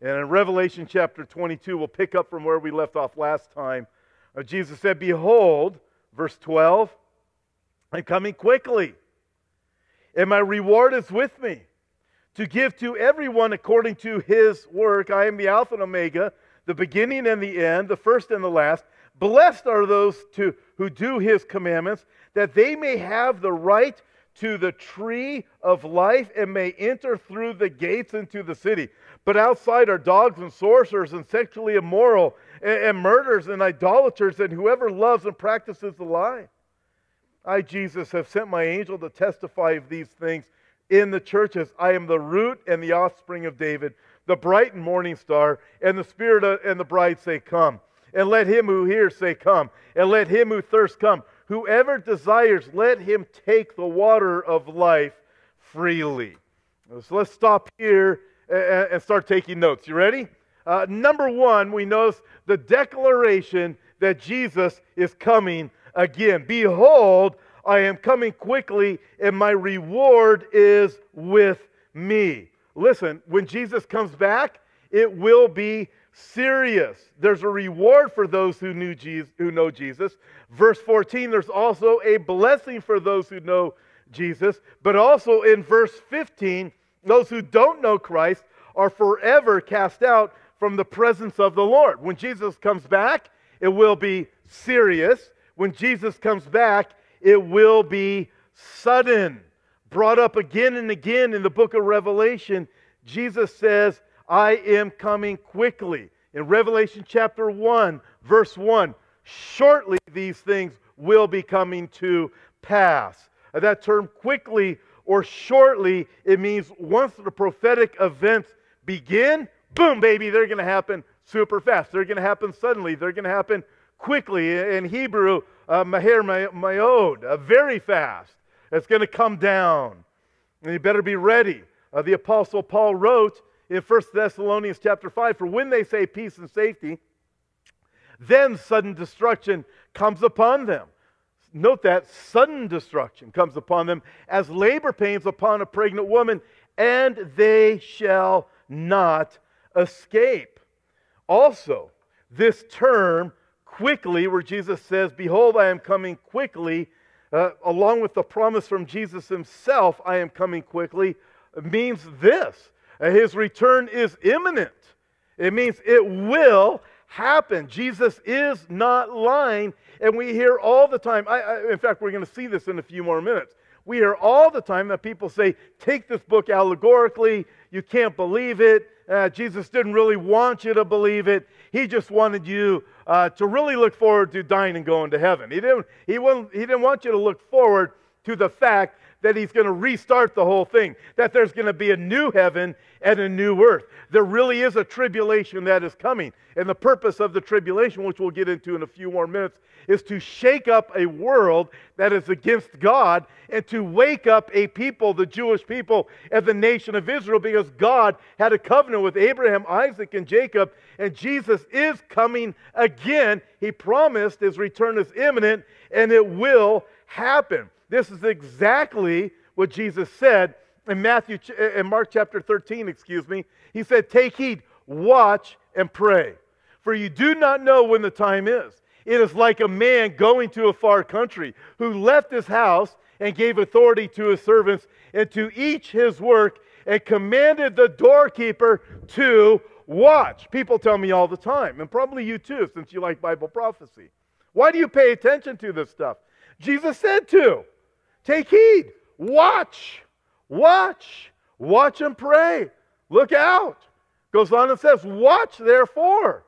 And in Revelation chapter 22, we'll pick up from where we left off last time. Uh, Jesus said, Behold, verse 12, I'm coming quickly, and my reward is with me to give to everyone according to his work. I am the Alpha and Omega, the beginning and the end, the first and the last. Blessed are those to, who do his commandments, that they may have the right to the tree of life and may enter through the gates into the city. But outside are dogs and sorcerers and sexually immoral and, and murderers and idolaters and whoever loves and practices the lie. I, Jesus, have sent my angel to testify of these things in the churches. I am the root and the offspring of David, the bright and morning star, and the Spirit and the bride say, Come. And let him who hears say, Come. And let him who thirsts come. Whoever desires, let him take the water of life freely. So let's stop here and start taking notes. You ready? Uh, number one, we notice the declaration that Jesus is coming again. Behold, I am coming quickly, and my reward is with me. Listen, when Jesus comes back, it will be serious. There's a reward for those who, knew Jesus, who know Jesus. Verse 14, there's also a blessing for those who know Jesus. But also in verse 15, those who don't know Christ are forever cast out from the presence of the Lord. When Jesus comes back, it will be serious. When Jesus comes back, it will be sudden. Brought up again and again in the book of Revelation, Jesus says, I am coming quickly. In Revelation chapter 1, verse 1, shortly these things will be coming to pass. That term quickly or shortly, it means once the prophetic events begin, boom, baby, they're going to happen super fast. They're going to happen suddenly. They're going to happen quickly. In Hebrew, uh, maher mayod, uh, very fast. It's going to come down. And you better be ready. Uh, the Apostle Paul wrote in 1 Thessalonians chapter 5 For when they say peace and safety, then sudden destruction comes upon them. Note that sudden destruction comes upon them as labor pains upon a pregnant woman, and they shall not escape. Also, this term quickly, where Jesus says, Behold, I am coming quickly, uh, along with the promise from Jesus himself, I am coming quickly, means this uh, His return is imminent. It means it will happen. Jesus is not lying, and we hear all the time. I, I, in fact, we're going to see this in a few more minutes. We hear all the time that people say, Take this book allegorically, you can't believe it. Uh, Jesus didn't really want you to believe it. He just wanted you uh, to really look forward to dying and going to heaven. He didn't, he, wouldn't, he didn't want you to look forward to the fact that he's going to restart the whole thing, that there's going to be a new heaven and a new earth. There really is a tribulation that is coming. And the purpose of the tribulation, which we'll get into in a few more minutes, is to shake up a world that is against God and to wake up a people, the Jewish people, and the nation of Israel, because God had a covenant with Abraham, Isaac, and Jacob, and Jesus is coming again. He promised his return is imminent, and it will happen. This is exactly what Jesus said in Matthew eh, in Mark chapter 13, excuse me. He said, "Take heed, watch and pray, for you do not know when the time is. It is like a man going to a far country who left his house and gave authority to his servants and to each his work and commanded the doorkeeper to watch." People tell me all the time, and probably you too since you like Bible prophecy. Why do you pay attention to this stuff? Jesus said to. Take heed. Watch. Watch. Watch and pray. Look out. Goes on and says, Watch therefore.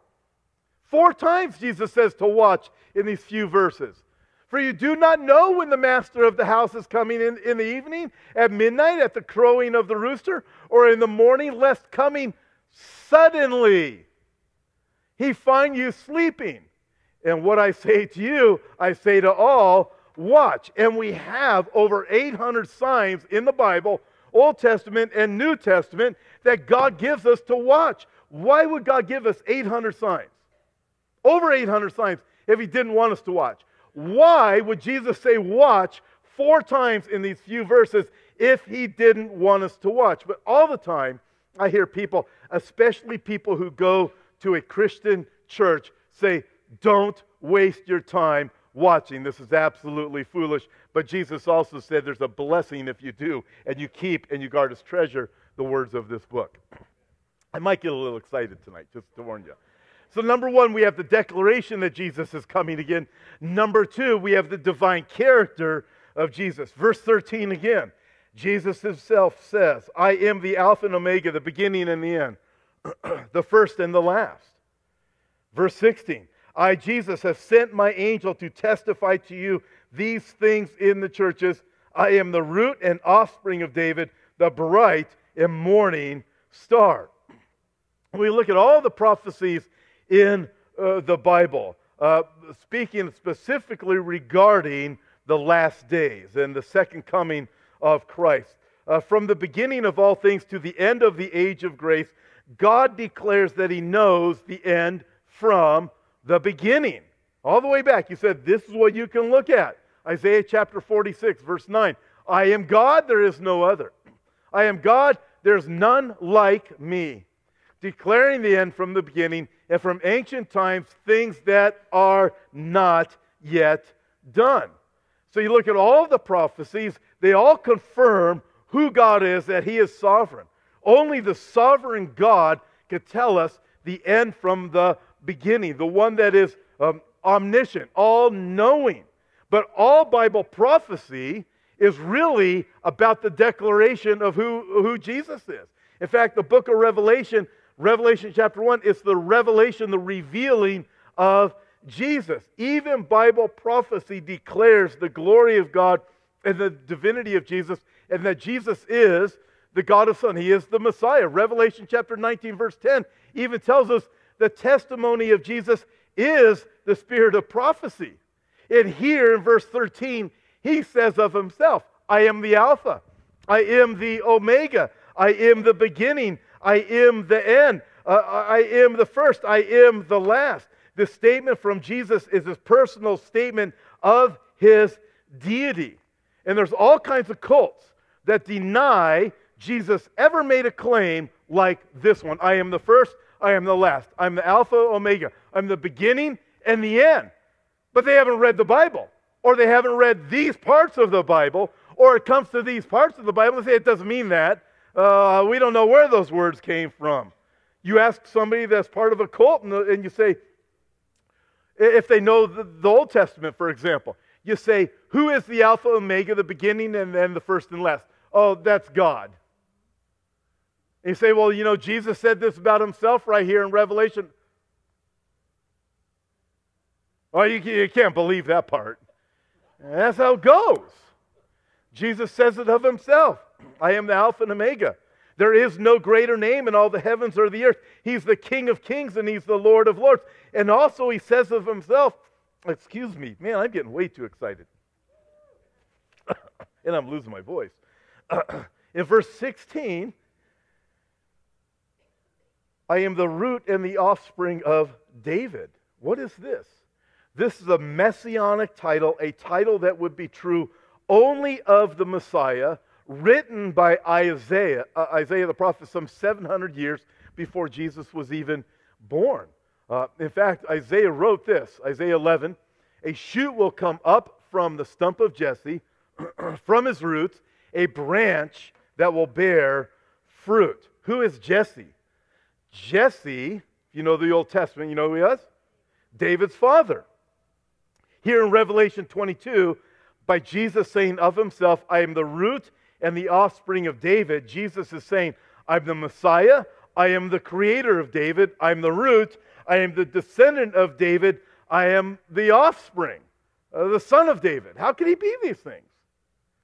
Four times Jesus says to watch in these few verses. For you do not know when the master of the house is coming in, in the evening, at midnight, at the crowing of the rooster, or in the morning, lest coming suddenly he find you sleeping. And what I say to you, I say to all watch. And we have over 800 signs in the Bible, Old Testament and New Testament, that God gives us to watch. Why would God give us 800 signs? Over 800 signs if He didn't want us to watch. Why would Jesus say watch four times in these few verses if He didn't want us to watch? But all the time, I hear people, especially people who go to a Christian church, say, Don't waste your time watching. This is absolutely foolish. But Jesus also said there's a blessing if you do, and you keep and you guard as treasure the words of this book. I might get a little excited tonight, just to warn you. So, number one, we have the declaration that Jesus is coming again. Number two, we have the divine character of Jesus. Verse 13 again. Jesus himself says, I am the Alpha and Omega, the beginning and the end, the first and the last. Verse 16, I, Jesus, have sent my angel to testify to you these things in the churches. I am the root and offspring of David, the bright and morning star. We look at all the prophecies in uh, the Bible, uh, speaking specifically regarding the last days and the second coming of Christ. Uh, from the beginning of all things to the end of the age of grace, God declares that He knows the end from the beginning. All the way back, he said, This is what you can look at. Isaiah chapter 46, verse 9. I am God, there is no other. I am God, there's none like me. Declaring the end from the beginning and from ancient times things that are not yet done. So you look at all the prophecies, they all confirm who God is, that He is sovereign. Only the sovereign God could tell us the end from the beginning, the one that is um, omniscient, all knowing. But all Bible prophecy is really about the declaration of who, who Jesus is. In fact, the book of Revelation, Revelation chapter 1, is the revelation, the revealing of Jesus. Even Bible prophecy declares the glory of God and the divinity of Jesus, and that Jesus is the God of Son. He is the Messiah. Revelation chapter 19, verse 10 even tells us the testimony of Jesus is the spirit of prophecy. And here in verse 13, he says of himself, I am the Alpha, I am the Omega, I am the beginning, I am the end, uh, I am the first, I am the last. This statement from Jesus is his personal statement of his deity. And there's all kinds of cults that deny Jesus ever made a claim like this one I am the first, I am the last. I'm the Alpha, Omega. I'm the beginning and the end. But they haven't read the Bible, or they haven't read these parts of the Bible, or it comes to these parts of the Bible and say it doesn't mean that. Uh, we don't know where those words came from. You ask somebody that's part of a cult, and, and you say, if they know the, the, Old Testament, for example, you say, Who is the Alpha, Omega, the beginning, and then the first and last? Oh, that's God. You say, well, you know, Jesus said this about himself right here in Revelation. Oh, you, you can't believe that part. And that's how it goes. Jesus says it of himself I am the Alpha and Omega. There is no greater name in all the heavens or the earth. He's the King of kings and He's the Lord of lords. And also, He says of Himself, excuse me, man, I'm getting way too excited. and I'm losing my voice. in verse 16, I am the root and the offspring of David. What is this? This is a messianic title, a title that would be true only of the Messiah, written by Isaiah, uh, Isaiah the prophet, some 700 years before Jesus was even born. Uh, in fact, Isaiah wrote this Isaiah 11 A shoot will come up from the stump of Jesse, from his roots, a branch that will bear fruit. Who is Jesse? Jesse, you know the Old Testament, you know who he was? David's father. Here in Revelation 22, by Jesus saying of himself, I am the root and the offspring of David, Jesus is saying, I'm the Messiah, I am the creator of David, I'm the root, I am the descendant of David, I am the offspring, uh, the son of David. How can he be these things?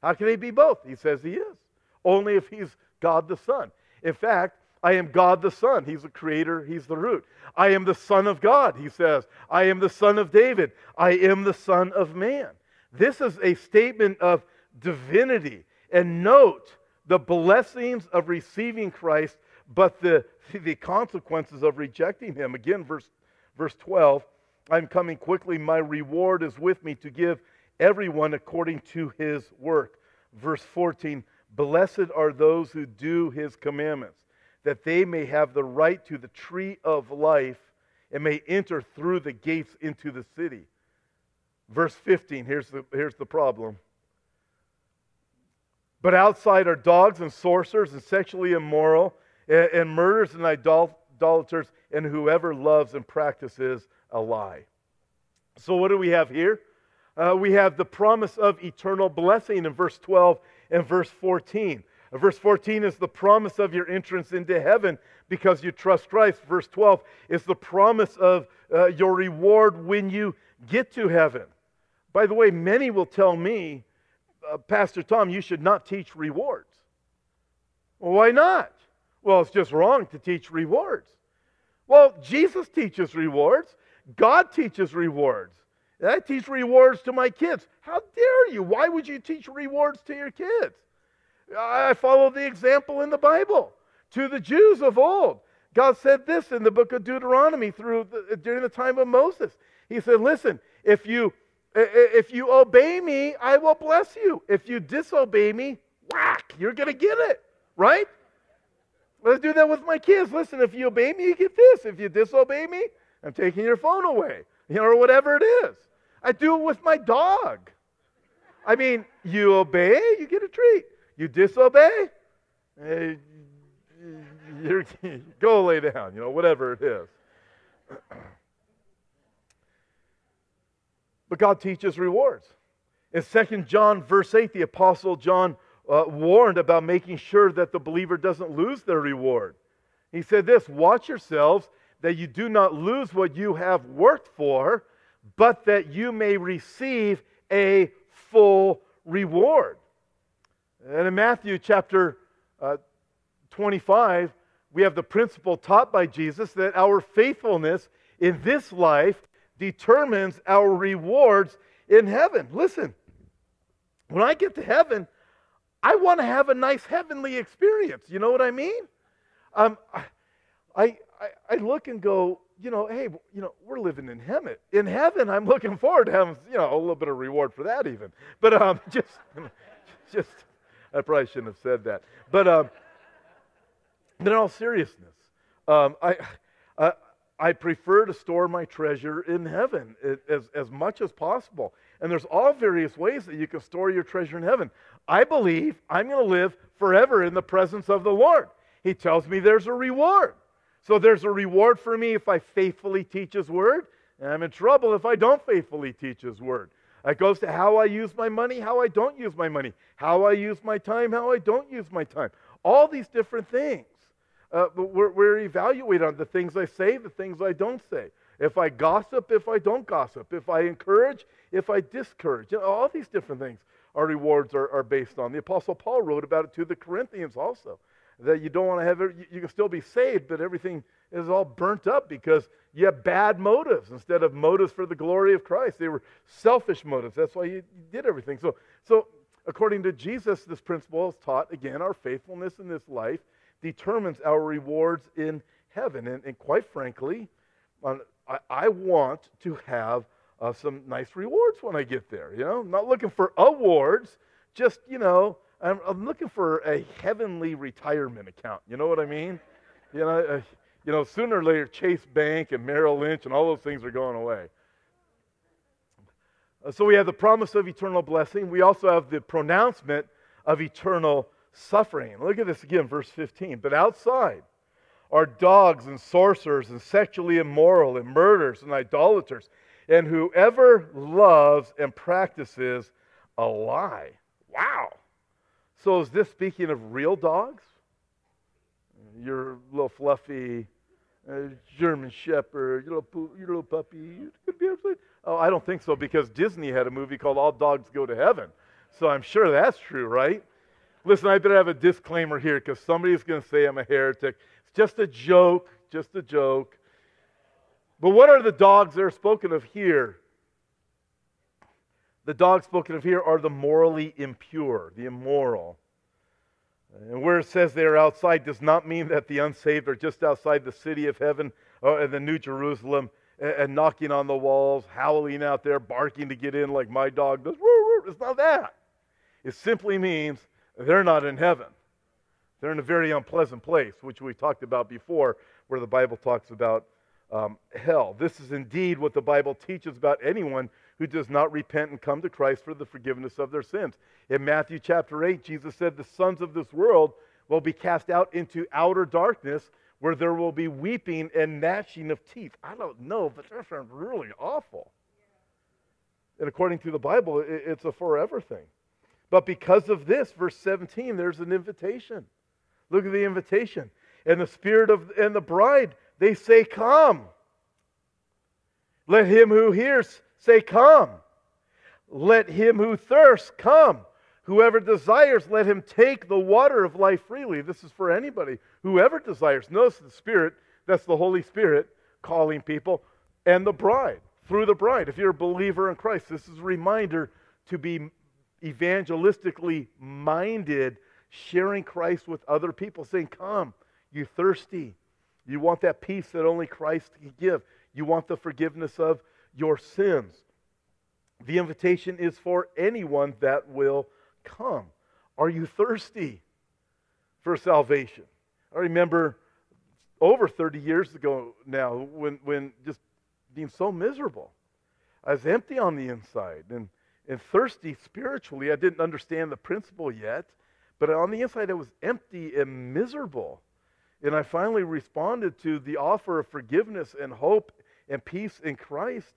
How can he be both? He says he is. Only if he's God the Son. In fact, I am God the Son. He's the creator, He's the root. I am the Son of God, he says. I am the Son of David. I am the Son of Man. This is a statement of divinity. And note the blessings of receiving Christ, but the, the consequences of rejecting him. Again, verse, verse 12 I'm coming quickly. My reward is with me to give everyone according to his work. Verse 14 Blessed are those who do his commandments. That they may have the right to the tree of life and may enter through the gates into the city. Verse 15, here's the, here's the problem. But outside are dogs and sorcerers and sexually immoral and, and murderers and idolaters and whoever loves and practices a lie. So, what do we have here? Uh, we have the promise of eternal blessing in verse 12 and verse 14. Uh, verse 14 is the promise of your entrance into heaven because you trust Christ. Verse 12 is the promise of uh, your reward when you get to heaven. By the way, many will tell me, uh, Pastor Tom, you should not teach rewards. Well, why not? Well, it's just wrong to teach rewards. Well, Jesus teaches rewards. God teaches rewards. I teach rewards to my kids. How dare you? Why would you teach rewards to your kids? I follow the example in the Bible. To the Jews of old, God said this in the book of Deuteronomy through the, during the time of Moses. He said, "Listen, if you if you obey me, I will bless you. If you disobey me, whack, you're going to get it, right? Let's do that with my kids. Listen, if you obey me, you get this. If you disobey me, I'm taking your phone away, you know, or whatever it is. I do it with my dog. I mean, you obey, you get a treat. You disobey, eh, you're, go lay down, you know, whatever it is. But God teaches rewards. In 2 John, verse 8, the Apostle John uh, warned about making sure that the believer doesn't lose their reward. He said this Watch yourselves that you do not lose what you have worked for, but that you may receive a full reward. And in Matthew chapter uh, 25, we have the principle taught by Jesus that our faithfulness in this life determines our rewards in heaven. Listen, when I get to heaven, I want to have a nice heavenly experience. You know what I mean? Um, I, I, I look and go, you know, hey, you know, we're living in heaven. In heaven, I'm looking forward to having, you know, a little bit of reward for that even. But um, just, just, I probably shouldn't have said that. But um, but in all seriousness, um, I, I, I prefer to store my treasure in heaven as, as much as possible. And there's all various ways that you can store your treasure in heaven. I believe I'm going to live forever in the presence of the Lord. He tells me there's a reward. So there's a reward for me if I faithfully teach His word, and I'm in trouble if I don't faithfully teach His word. It goes to how I use my money, how I don't use my money, how I use my time, how I don't use my time. All these different things uh, we're, we're evaluated on the things I say, the things I don't say. If I gossip, if I don't gossip. If I encourage, if I discourage. You know, all these different things our rewards are, are based on. The Apostle Paul wrote about it to the Corinthians also. That you don't want to have you, you can still be saved, but everything is all burnt up because you have bad motives instead of motives for the glory of Christ. They were selfish motives. That's why you, did everything. So, so, according to Jesus, this principle is taught again our faithfulness in this life determines our rewards in heaven. And, and quite frankly, I, I, want to have uh, some nice rewards when I get there. You know, I'm not looking for awards, just, you know, I'm, I'm looking for a heavenly retirement account. You know what I mean? You know, uh, you know, sooner or later, Chase Bank and Merrill Lynch and all those things are going away. Uh, so we have the promise of eternal blessing. We also have the pronouncement of eternal suffering. Look at this again, verse 15. But outside are dogs and sorcerers and sexually immoral and murderers and idolaters and whoever loves and practices a lie. Wow. So is this speaking of real dogs? Your little fluffy German Shepherd, your little, your little puppy. Oh, I don't think so because Disney had a movie called All Dogs Go to Heaven. So I'm sure that's true, right? Listen, I better have a disclaimer here because somebody's going to say I'm a heretic. It's just a joke, just a joke. But what are the dogs that are spoken of here? The dogs spoken of here are the morally impure, the immoral. And where it says they are outside does not mean that the unsaved are just outside the city of heaven or uh, the New Jerusalem and, and knocking on the walls, howling out there, barking to get in like my dog does. It's not that. It simply means they're not in heaven. They're in a very unpleasant place, which we talked about before, where the Bible talks about um, hell. This is indeed what the Bible teaches about anyone who does not repent and come to Christ for the forgiveness of their sins. In Matthew chapter 8, Jesus said, The sons of this world will be cast out into outer darkness where there will be weeping and gnashing of teeth. I don't know, but that sounds really awful. And according to the Bible, it's a forever thing. But because of this, verse 17, there's an invitation. Look at the invitation. And the Spirit of and the bride, they say, Come. Let him who hears say, Come. Let him who thirsts come. Whoever desires, let him take the water of life freely. This is for anybody. Whoever desires. Notice the Spirit, that's the Holy Spirit calling people, and the bride, through the bride. If you're a believer in Christ, this is a reminder to be evangelistically minded, sharing Christ with other people, saying, Come, you thirsty. You want that peace that only Christ can give. You want the forgiveness of your sins. The invitation is for anyone that will come. Are you thirsty for salvation? I remember over 30 years ago now when, when just being so miserable. I was empty on the inside and, and thirsty spiritually. I didn't understand the principle yet, but on the inside I was empty and miserable. And I finally responded to the offer of forgiveness and hope and peace in Christ.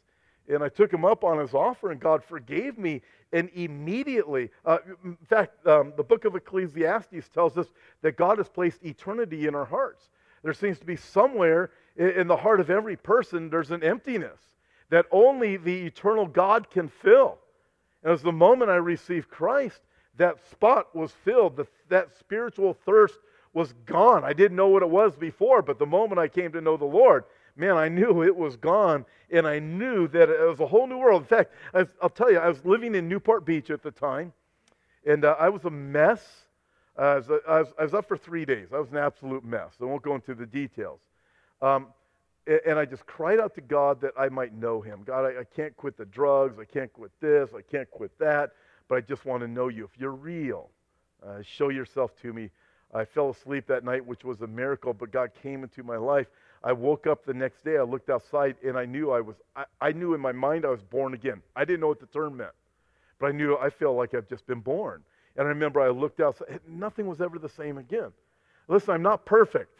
And I took him up on his offer, and God forgave me. And immediately, uh, in fact, um, the book of Ecclesiastes tells us that God has placed eternity in our hearts. There seems to be somewhere in, the heart of every person, there's an emptiness that only the eternal God can fill. And as the moment I received Christ, that spot was filled. The, that spiritual thirst was gone. I didn't know what it was before, but the moment I came to know the Lord, man, I knew it was gone, and I knew that it was a whole new world. In fact, I will tell you, I was living in Newport Beach at the time, and uh, I was a mess. Uh, I, was, I, was, I, was, up for three days. I was an absolute mess. I won't go into the details. Um, and, and, I just cried out to God that I might know Him. God, I, I can't quit the drugs. I can't quit this. I can't quit that. But I just want to know you. If you're real, uh, show yourself to me. I fell asleep that night, which was a miracle, but God came into my life. I woke up the next day, I looked outside, and I knew I was, I, I knew in my mind I was born again. I didn't know what the term meant, but I knew I felt like I've just been born. And I remember I looked outside, nothing was ever the same again. Listen, I'm not perfect,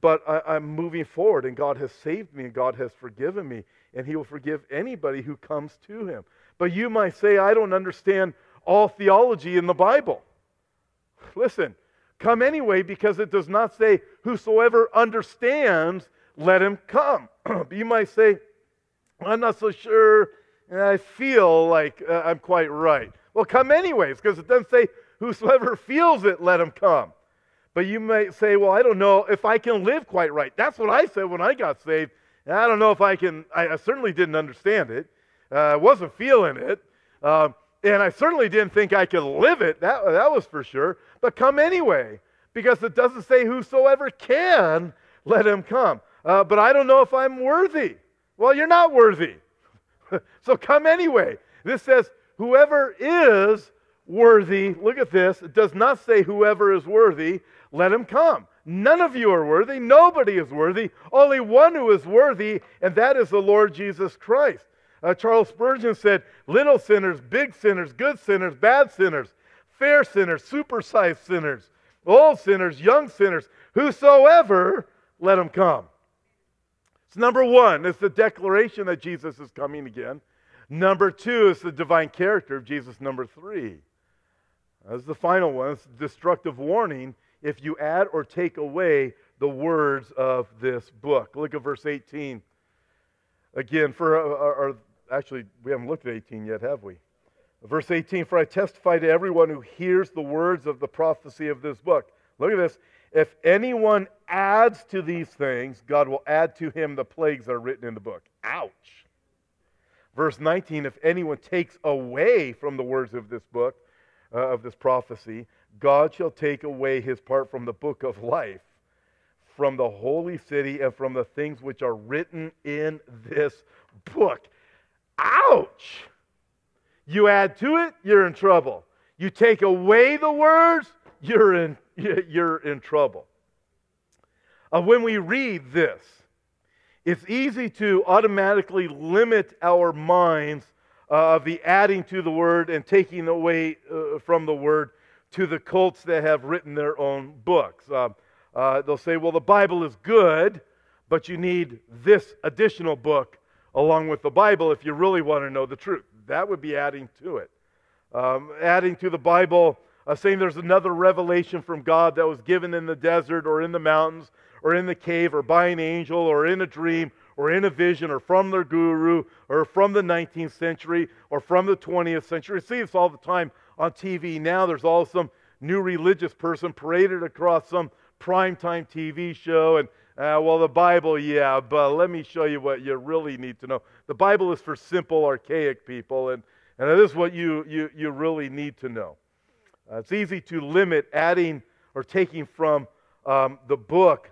but I, am moving forward, and God has saved me, and God has forgiven me, and He will forgive anybody who comes to Him. But you might say, I don't understand all theology in the Bible. Listen, come anyway because it does not say, Whosoever understands, let him come. you might say, I'm not so sure. And I feel like uh, I'm quite right. Well, come anyways because it doesn't say, Whosoever feels it, let him come. But you might say, Well, I don't know if I can live quite right. That's what I said when I got saved. I don't know if I can, I, I certainly didn't understand it. Uh, I wasn't feeling it. Uh, and I certainly didn't think I could live it. That, that was for sure. But come anyway, because it doesn't say whosoever can, let him come. Uh, but I don't know if I'm worthy. Well, you're not worthy. so come anyway. This says, whoever is worthy, look at this, it does not say whoever is worthy, let him come. None of you are worthy. Nobody is worthy. Only one who is worthy, and that is the Lord Jesus Christ. Uh, Charles Spurgeon said, Little sinners, big sinners, good sinners, bad sinners, fair sinners, supersized sinners, old sinners, young sinners, whosoever, let them come. It's number one, it's the declaration that Jesus is coming again. Number two is the divine character of Jesus. Number three, that's the final one, it's destructive warning if you add or take away the words of this book. Look at verse 18. Again, for uh, uh, our, our actually, we haven't looked at 18 yet, have we? Verse 18 For I testify to everyone who hears the words of the prophecy of this book. Look at this. If anyone adds to these things, God will add to him the plagues that are written in the book. Ouch. Verse 19 If anyone takes away from the words of this book, uh, of this prophecy, God shall take away his part from the book of life, from the holy city, and from the things which are written in this book. Ouch! You add to it, you're in trouble. You take away the words, you're in you're in trouble. Uh, when we read this, it's easy to automatically limit our minds uh, of the adding to the word and taking away uh, from the word to the cults that have written their own books. Uh, uh, they'll say, well, the Bible is good, but you need this additional book along with the Bible if you really want to know the truth. That would be adding to it. Um, adding to the Bible, uh, saying there's another revelation from God that was given in the desert or in the mountains or in the cave or by an angel or in a dream or in a vision or from their guru or from the 19th century or from the 20th century. See this all the time on TV now. There's all some new religious person paraded across some primetime TV show and uh, well, the Bible, yeah, but let me show you what you really need to know. The Bible is for simple, archaic people, and, and this is what you, you, you really need to know. Uh, it's easy to limit adding or taking from um, the book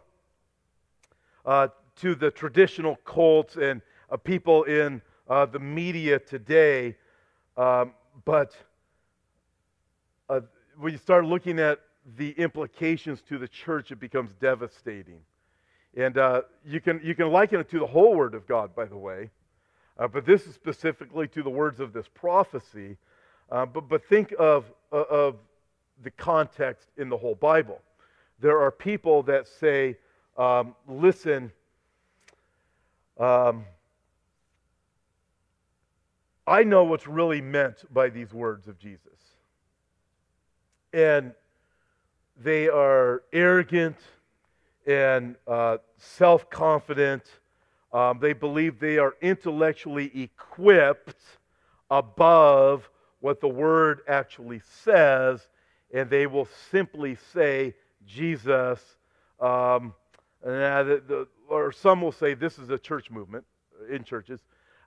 uh, to the traditional cults and uh, people in uh, the media today. Um, but uh, when you start looking at the implications to the church, it becomes devastating. And uh, you, can, you can liken it to the whole Word of God, by the way. Uh, but this is specifically to the words of this prophecy. Uh, but, but think of, uh, of the context in the whole Bible. There are people that say, um, listen, um, I know what's really meant by these words of Jesus. And they are arrogant and uh, self confident. Um, they believe they are intellectually equipped above what the word actually says, and they will simply say, Jesus. Um, the, the, or some will say this is a church movement in churches.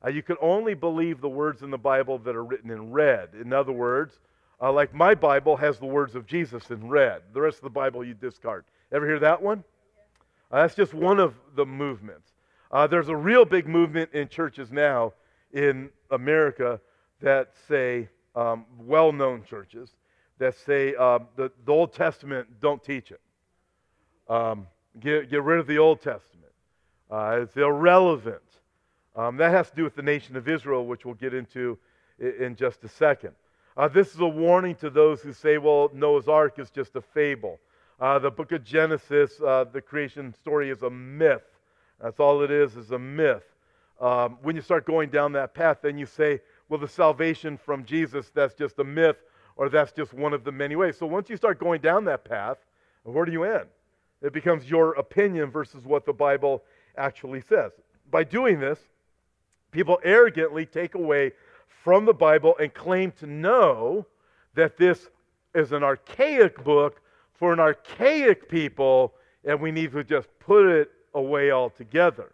Uh, you can only believe the words in the Bible that are written in red. In other words, uh, like my Bible has the words of Jesus in red. The rest of the Bible you discard. Ever hear that one? Uh, that's just one of the movements. Uh, there's a real big movement in churches now in America that say, um, well known churches, that say uh, the, the, Old Testament, don't teach it. Um, get, get rid of the Old Testament. Uh, it's irrelevant. Um, that has to do with the nation of Israel, which we'll get into in, in just a second. Uh, this is a warning to those who say, well, Noah's Ark is just a fable. Uh, the book of Genesis, uh, the creation story is a myth. That's all it is, is a myth. Um, when you start going down that path, then you say, well, the salvation from Jesus, that's just a myth, or that's just one of the many ways. So once you start going down that path, where do you end? It becomes your opinion versus what the Bible actually says. By doing this, people arrogantly take away from the Bible and claim to know that this is an archaic book for an archaic people, and we need to just put it away altogether.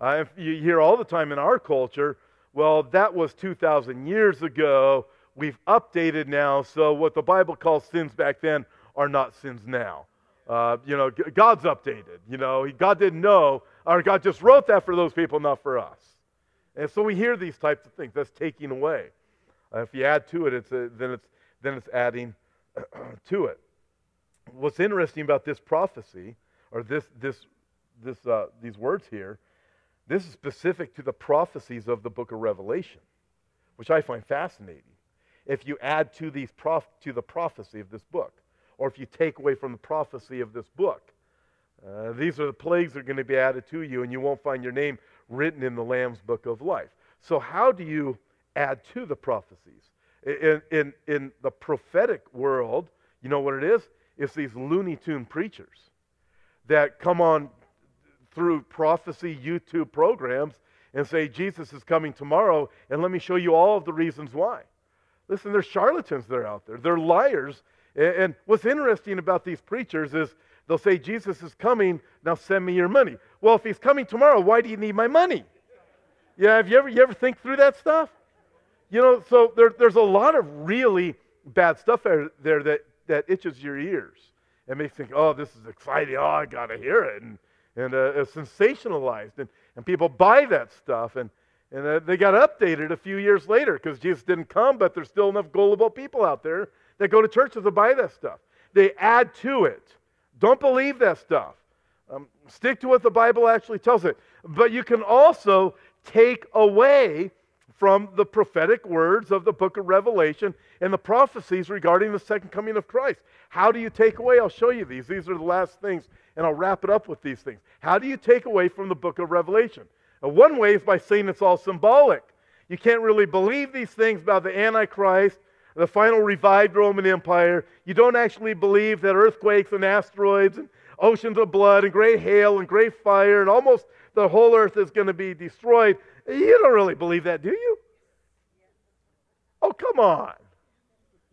Uh, you hear all the time in our culture, well, that was 2,000 years ago. We've updated now, so what the Bible calls sins back then are not sins now. Uh, you know, God's updated. You know, God didn't know, or God just wrote that for those people, not for us. And so we hear these types of things. That's taking away. Uh, if you add to it, it's a, then it's then it's adding to it what's interesting about this prophecy, or this, this, this, uh, these words here, this is specific to the prophecies of the book of Revelation, which I find fascinating. If you add to, these prof- to the prophecy of this book, or if you take away from the prophecy of this book, uh, these are the plagues that are going to be added to you, and you won't find your name written in the Lamb's book of life. So, how do you add to the prophecies? In, in, in the prophetic world, you know what it is? It's these Looney Tune preachers that come on through prophecy YouTube programs and say, Jesus is coming tomorrow, and let me show you all of the reasons why. Listen, there's charlatans that are out there. They're liars. And what's interesting about these preachers is they'll say, Jesus is coming, now send me your money. Well, if he's coming tomorrow, why do you need my money? Yeah, have you ever, you ever think through that stuff? You know, so there, there's a lot of really bad stuff there that that itches your ears and makes you think, oh, this is exciting. Oh, I got to hear it. And, and uh, it's sensationalized. And, and people buy that stuff. And, and uh, they got updated a few years later because Jesus didn't come, but there's still enough gullible people out there that go to churches to buy that stuff. they add to it. Don't believe that stuff. Um, stick to what the Bible actually tells it. But you can also take away from the prophetic words of the book of Revelation and the prophecies regarding the second coming of Christ. How do you take away? I'll show you these. These are the last things, and I'll wrap it up with these things. How do you take away from the book of Revelation? Uh, one way is by saying it's all symbolic. You can't really believe these things about the Antichrist, the final revived Roman Empire. You don't actually believe that earthquakes and asteroids and oceans of blood and great hail and great fire and almost the whole earth is going to be destroyed. You don't really believe that, do you? Oh, come on.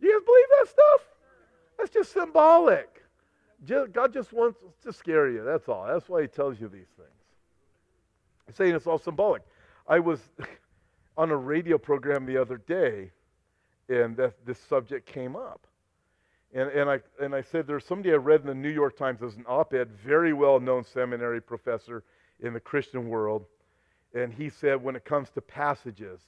You guys believe that stuff? That's just symbolic. God just wants to scare you. That's all. That's why He tells you these things. He's saying it's all symbolic. I was on a radio program the other day, and this subject came up. And, and, I, and I said, there's somebody I read in the New York Times as an op ed, very well known seminary professor in the Christian world. And he said, when it comes to passages,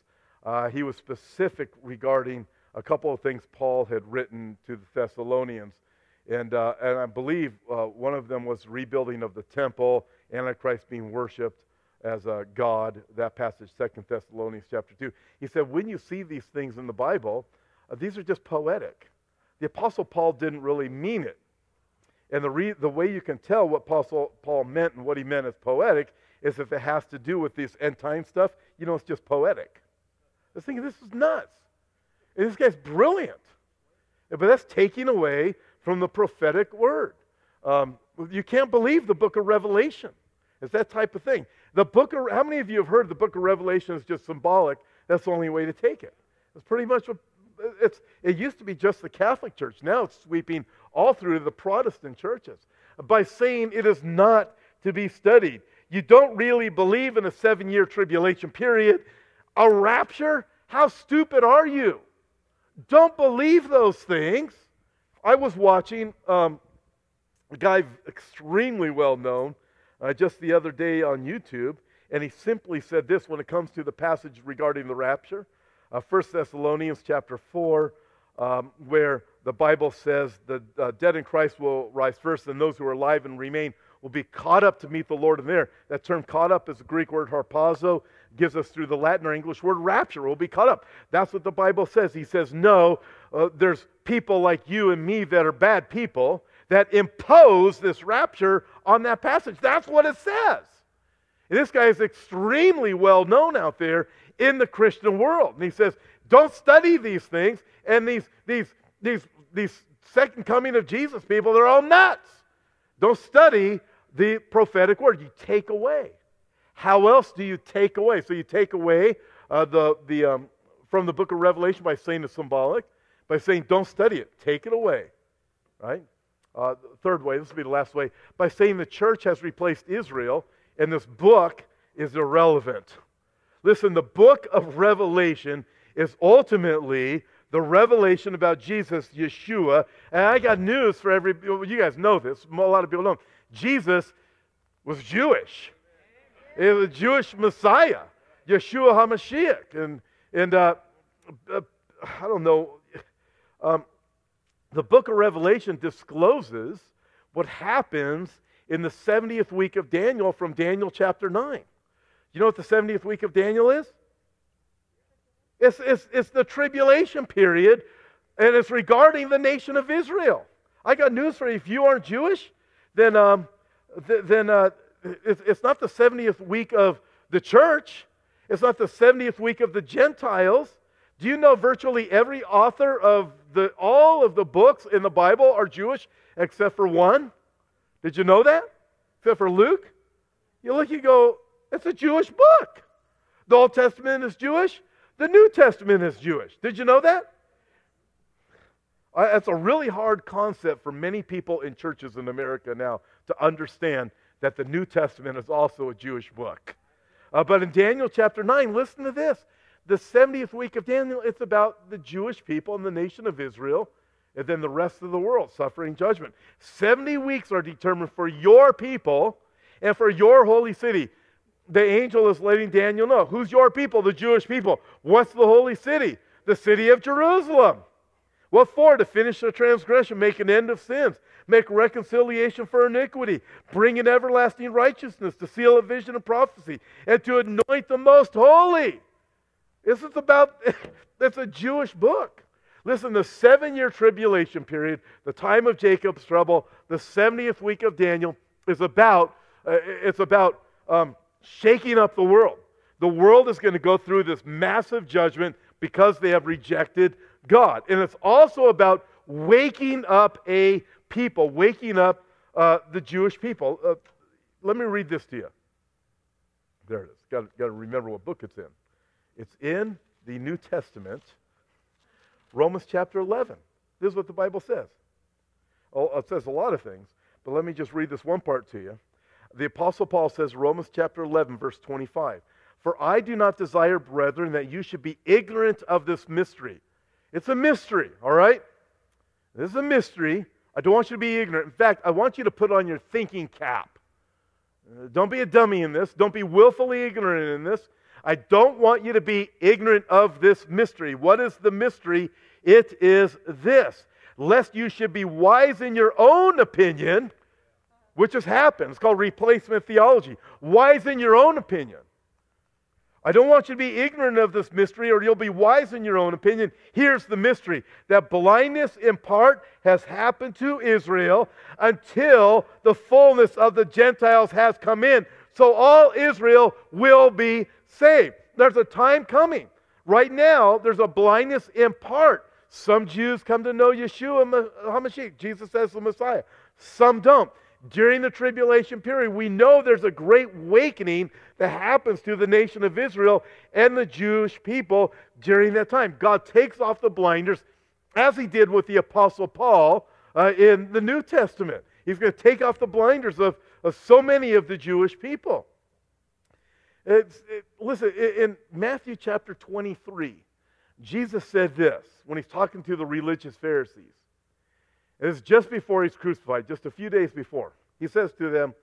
uh, he was specific regarding a couple of things Paul had written to the Thessalonians. And, uh, and I believe uh, one of them was rebuilding of the temple, Antichrist being worshiped as a God, that passage, Second Thessalonians chapter 2. He said, when you see these things in the Bible, uh, these are just poetic. The Apostle Paul didn't really mean it. And the, re- the way you can tell what Apostle Paul meant and what he meant as poetic is if it has to do with this end time stuff, you know, it's just poetic. I was thinking, this is nuts. And this guy's brilliant. But that's taking away from the prophetic word. Um, you can't believe the book of Revelation. It's that type of thing. The book of, how many of you have heard the book of Revelation is just symbolic? That's the only way to take it. It's pretty much what it's, it used to be just the Catholic Church. Now it's sweeping all through the Protestant churches by saying it is not to be studied. You don't really believe in a seven year tribulation period. A rapture? How stupid are you? Don't believe those things. I was watching um, a guy extremely well known uh, just the other day on YouTube, and he simply said this when it comes to the passage regarding the rapture. Uh, 1 Thessalonians chapter 4, um, where the Bible says the uh, dead in Christ will rise first, and those who are alive and remain will be caught up to meet the Lord in there. That term caught up is the Greek word harpazo, gives us through the Latin or English word rapture. We'll be caught up. That's what the Bible says. He says, no, uh, there's people like you and me that are bad people that impose this rapture on that passage. That's what it says. This guy is extremely well known out there in the Christian world. And he says, don't study these things. And these, these, these, these second coming of Jesus people, they're all nuts. Don't study the prophetic word. You take away. How else do you take away? So you take away uh, the, the, um, from the book of Revelation by saying it's symbolic, by saying don't study it, take it away. Right? Uh, third way, this will be the last way, by saying the church has replaced Israel and this book is irrelevant. Listen, the book of Revelation is ultimately the revelation about Jesus, Yeshua. And I got news for every, you guys know this, a lot of people don't. Jesus was Jewish. He was a Jewish Messiah, Yeshua HaMashiach. And, and uh, uh, I don't know, um, the book of Revelation discloses what happens in the 70th week of Daniel from Daniel chapter 9. You know what the 70th week of Daniel is? It's, it's, it's the tribulation period, and it's regarding the nation of Israel. I got news for you. If you aren't Jewish, then, um, th- then uh, it's, it's not the 70th week of the church, it's not the 70th week of the Gentiles. Do you know virtually every author of the, all of the books in the Bible are Jewish except for one? Did you know that? Except for Luke? You look, you go, it's a Jewish book. The Old Testament is Jewish, the New Testament is Jewish. Did you know that? That's a really hard concept for many people in churches in America now to understand that the New Testament is also a Jewish book. Uh, but in Daniel chapter 9, listen to this. The 70th week of Daniel, it's about the Jewish people and the nation of Israel, and then the rest of the world suffering judgment. 70 weeks are determined for your people and for your holy city. The angel is letting Daniel know who's your people? The Jewish people. What's the holy city? The city of Jerusalem. What for? To finish the transgression, make an end of sins, make reconciliation for iniquity, bring in everlasting righteousness, to seal a vision of prophecy, and to anoint the most holy. This is about, it's a Jewish book. Listen, the seven year tribulation period, the time of Jacob's trouble, the 70th week of Daniel, is about, uh, it's about um, shaking up the world. The world is going to go through this massive judgment because they have rejected God. And it's also about waking up a people, waking up uh, the Jewish people. Uh, let me read this to you. There it is. Got, got to remember what book it's in. It's in the New Testament, Romans chapter 11. This is what the Bible says. Oh, it says a lot of things, but let me just read this one part to you. The Apostle Paul says, Romans chapter 11, verse 25. For I do not desire, brethren, that you should be ignorant of this mystery. It's a mystery, all right? This is a mystery. I don't want you to be ignorant. In fact, I want you to put on your thinking cap. Uh, don't be a dummy in this. Don't be willfully ignorant in this. I don't want you to be ignorant of this mystery. What is the mystery? It is this lest you should be wise in your own opinion, which has happened. It's called replacement theology. Wise in your own opinion. I don't want you to be ignorant of this mystery or you'll be wise in your own opinion. Here's the mystery that blindness in part has happened to Israel until the fullness of the Gentiles has come in. So all Israel will be saved. There's a time coming. Right now, there's a blindness in part. Some Jews come to know Yeshua HaMashiach, Jesus as the Messiah. Some don't during the tribulation period, we know there's a great awakening that happens to the nation of Israel and the Jewish people during that time. God takes off the blinders, as he did with the Apostle Paul uh, in the New Testament. He's going to take off the blinders of, of so many of the Jewish people. It, listen, in Matthew chapter 23, Jesus said this when he's talking to the religious Pharisees. It's just before he's crucified, just a few days before. He says to them,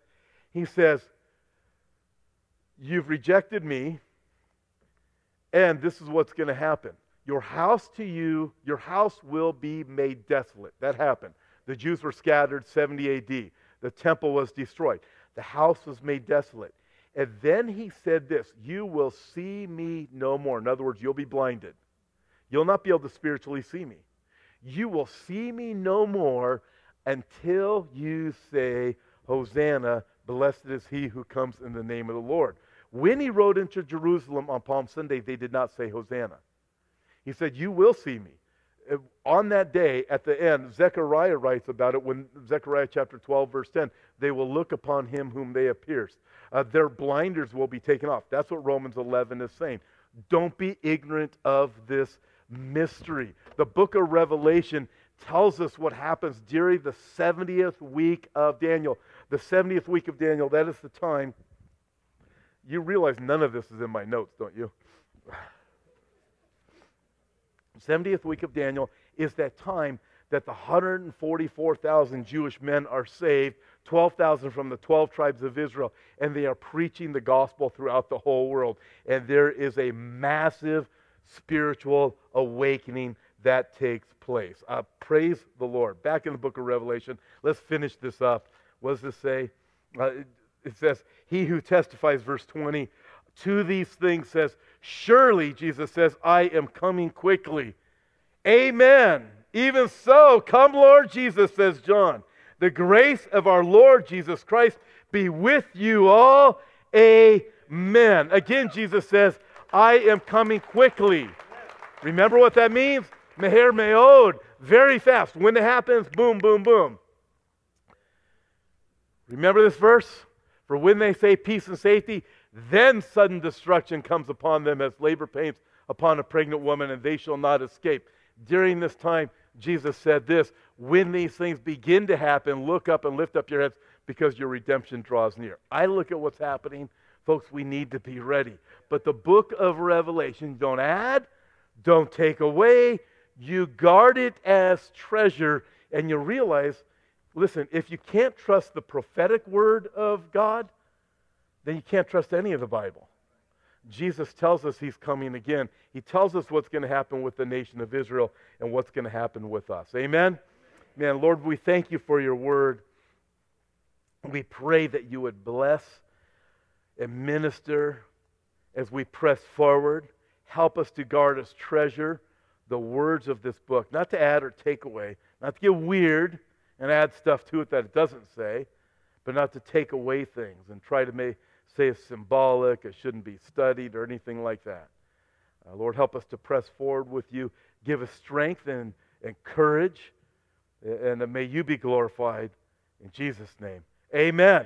He says, You've rejected me, and this is what's going to happen. Your house to you, your house will be made desolate. That happened. The Jews were scattered 70 AD. The temple was destroyed. The house was made desolate. And then he said this You will see me no more. In other words, you'll be blinded. You'll not be able to spiritually see me. You will see me no more until you say, Hosanna, blessed is he who comes in the name of the Lord. When he rode into Jerusalem on Palm Sunday, they did not say Hosanna. He said, You will see me. Uh, on that day, at the end, Zechariah writes about it when Zechariah chapter 12, verse 10, they will look upon him whom they have pierced. Uh, their blinders will be taken off. That's what Romans 11 is saying. Don't be ignorant of this mystery. The book of Revelation tells us what happens during the 70th week of Daniel. The 70th week of Daniel, that is the time. You realize none of this is in my notes, don't you? 70th week of Daniel is that time that the 144,000 Jewish men are saved, 12,000 from the 12 tribes of Israel, and they are preaching the gospel throughout the whole world. And there is a massive spiritual awakening that takes place. Uh, praise the Lord. Back in the book of Revelation, let's finish this up. What does this say? Uh, it says, He who testifies, verse 20, to these things says, Surely, Jesus says, I am coming quickly. Amen. Even so, come, Lord Jesus, says John. The grace of our Lord Jesus Christ be with you all. Amen. Again, Jesus says, I am coming quickly. Remember what that means? Meher meod. Very fast. When it happens, boom, boom, boom. Remember this verse? For when they say peace and safety, then sudden destruction comes upon them as labor pains upon a pregnant woman, and they shall not escape. During this time, Jesus said this When these things begin to happen, look up and lift up your heads because your redemption draws near. I look at what's happening Folks, we need to be ready. But the book of Revelation, don't add, don't take away. You guard it as treasure, and you realize listen, if you can't trust the prophetic word of God, then you can't trust any of the Bible. Jesus tells us he's coming again. He tells us what's going to happen with the nation of Israel and what's going to happen with us. Amen? Man, Lord, we thank you for your word. We pray that you would bless and minister as we press forward. Help us to guard as treasure the words of this book, not to add or take away, not to get weird and add stuff to it that it doesn't say, but not to take away things and try to make, say it's symbolic, it shouldn't be studied, or anything like that. Uh, Lord, help us to press forward with you. Give us strength and, and courage, and may you be glorified in Jesus' name. Amen.